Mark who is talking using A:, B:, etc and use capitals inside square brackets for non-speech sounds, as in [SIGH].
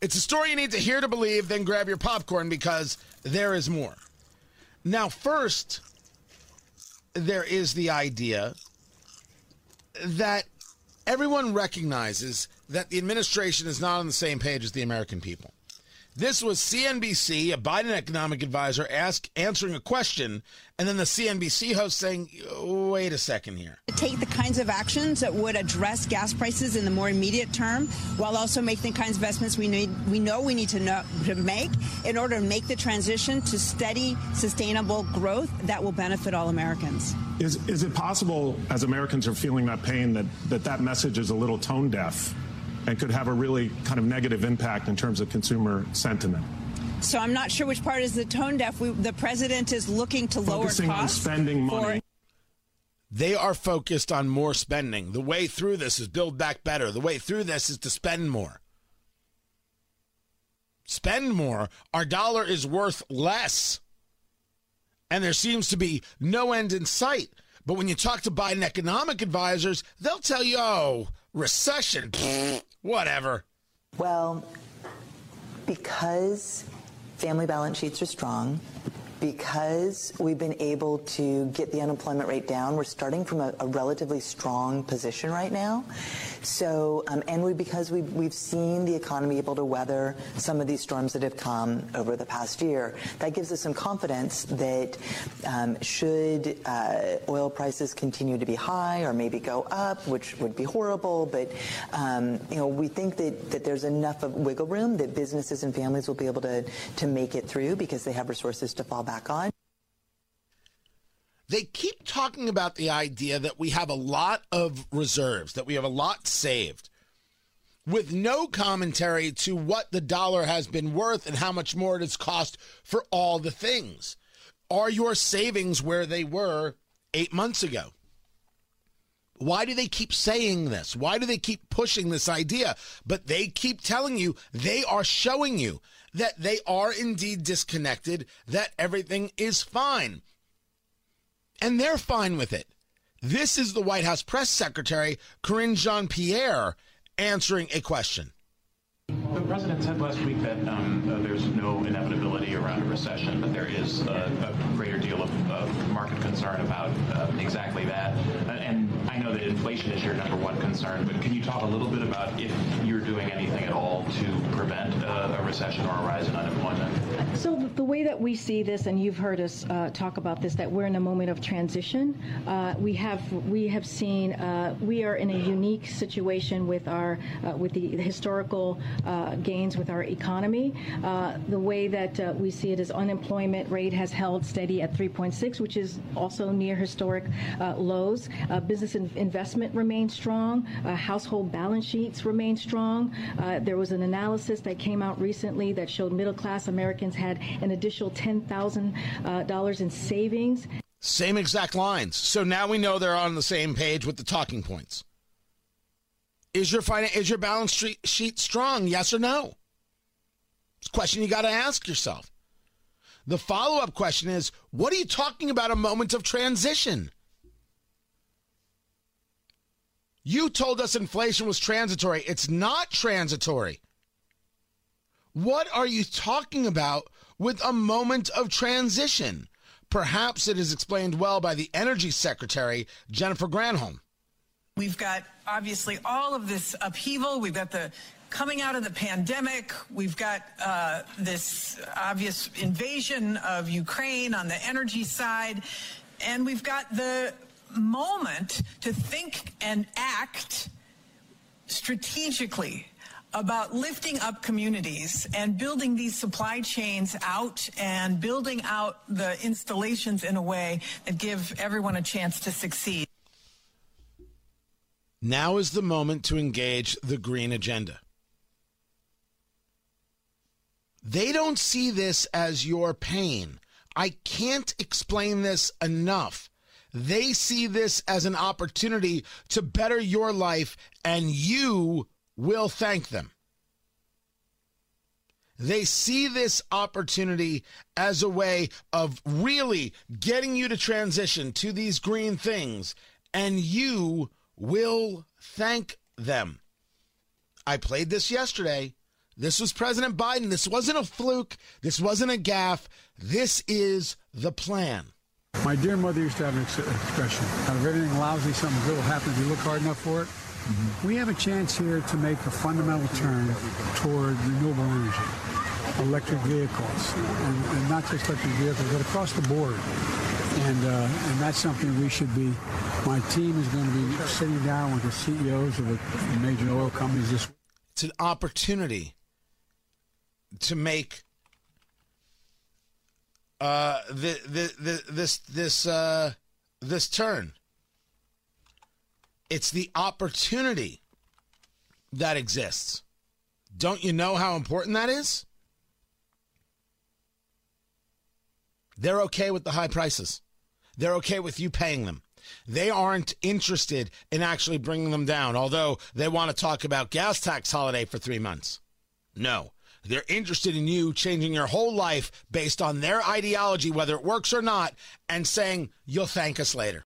A: It's a story you need to hear to believe, then grab your popcorn because there is more. Now, first, there is the idea that everyone recognizes that the administration is not on the same page as the American people. This was CNBC, a Biden economic advisor, ask answering a question, and then the CNBC host saying, "Wait a second here."
B: Take the kinds of actions that would address gas prices in the more immediate term, while also making the kinds of investments we need, we know we need to, know, to make in order to make the transition to steady, sustainable growth that will benefit all Americans.
C: Is is it possible, as Americans are feeling that pain, that that, that message is a little tone deaf? And could have a really kind of negative impact in terms of consumer sentiment.
B: So I'm not sure which part is the tone deaf. We, the president is looking to
C: Focusing
B: lower costs.
C: on spending money.
B: For-
A: they are focused on more spending. The way through this is build back better. The way through this is to spend more. Spend more. Our dollar is worth less. And there seems to be no end in sight. But when you talk to Biden economic advisors, they'll tell you, oh, recession, [LAUGHS] whatever.
D: Well, because family balance sheets are strong, because we've been able to get the unemployment rate down, we're starting from a, a relatively strong position right now. So, um, and we because we've, we've seen the economy able to weather some of these storms that have come over the past year, that gives us some confidence that um, should uh, oil prices continue to be high or maybe go up, which would be horrible, but um, you know we think that, that there's enough of wiggle room that businesses and families will be able to to make it through because they have resources to fall back on.
A: They keep talking about the idea that we have a lot of reserves, that we have a lot saved, with no commentary to what the dollar has been worth and how much more it has cost for all the things. Are your savings where they were eight months ago? Why do they keep saying this? Why do they keep pushing this idea? But they keep telling you, they are showing you that they are indeed disconnected, that everything is fine. And they're fine with it. This is the White House press secretary, Karine Jean Pierre, answering a question.
E: The president said last week that um, uh, there's no inevitability around a recession, but there is a, a greater deal of, of, market concern about uh, exactly that. Uh, and I know that inflation is your number one concern, but can you talk a little bit about if you're doing anything at all to prevent uh, a recession or a rise in unemployment?
F: So the way that we see this, and you've heard us uh, talk about this, that we're in a moment of transition. Uh, we have we have seen we are in a unique situation with our with the, the historical uh, gains with our economy. Uh, the way that uh, we see it is unemployment rate has held steady at 3.6, which is also near historic uh, lows. Uh, business in- investment remains strong. household balance sheets remain strong. there was an analysis that came out recently that showed middle class Americans had an additional $10,000 in savings.
A: Same exact lines. So now we know they're on the same page with the talking points. Is your finan- is your balance sheet strong? Yes or no? It's a question you got to ask yourself. The follow up question is what are you talking about a moment of transition? You told us inflation was transitory. It's not transitory. What are you talking about with a moment of transition? Perhaps it is explained well by the Energy Secretary, Jennifer Granholm.
G: We've got obviously all of this upheaval. We've got the coming out of the pandemic. We've got uh, this obvious invasion of Ukraine on the energy side. And we've got the moment to think and act strategically about lifting up communities and building these supply chains out and building out the installations in a way that give everyone a chance to succeed.
A: Now is the moment to engage the green agenda. They don't see this as your pain. I can't explain this enough. They see this as an opportunity to better your life, and you will thank them. They see this opportunity as a way of really getting you to transition to these green things, and you will thank them. I played this yesterday. This was President Biden. This wasn't a fluke. This wasn't a gaffe. This is the plan.
H: My dear mother used to have an ex- expression out of everything lousy, something good will happen if you look hard enough for it. Mm-hmm. We have a chance here to make a fundamental turn toward renewable energy, electric vehicles, and, and not just electric vehicles, but across the board. And, uh, and that's something we should be, my team is going to be sitting down with the CEOs of the major oil companies this.
A: It's an opportunity to make uh, the, the, the, this this uh, this turn. It's the opportunity that exists. Don't you know how important that is? They're okay with the high prices. They're okay with you paying them. They aren't interested in actually bringing them down, although they want to talk about gas tax holiday for three months. No, they're interested in you changing your whole life based on their ideology, whether it works or not, and saying, you'll thank us later.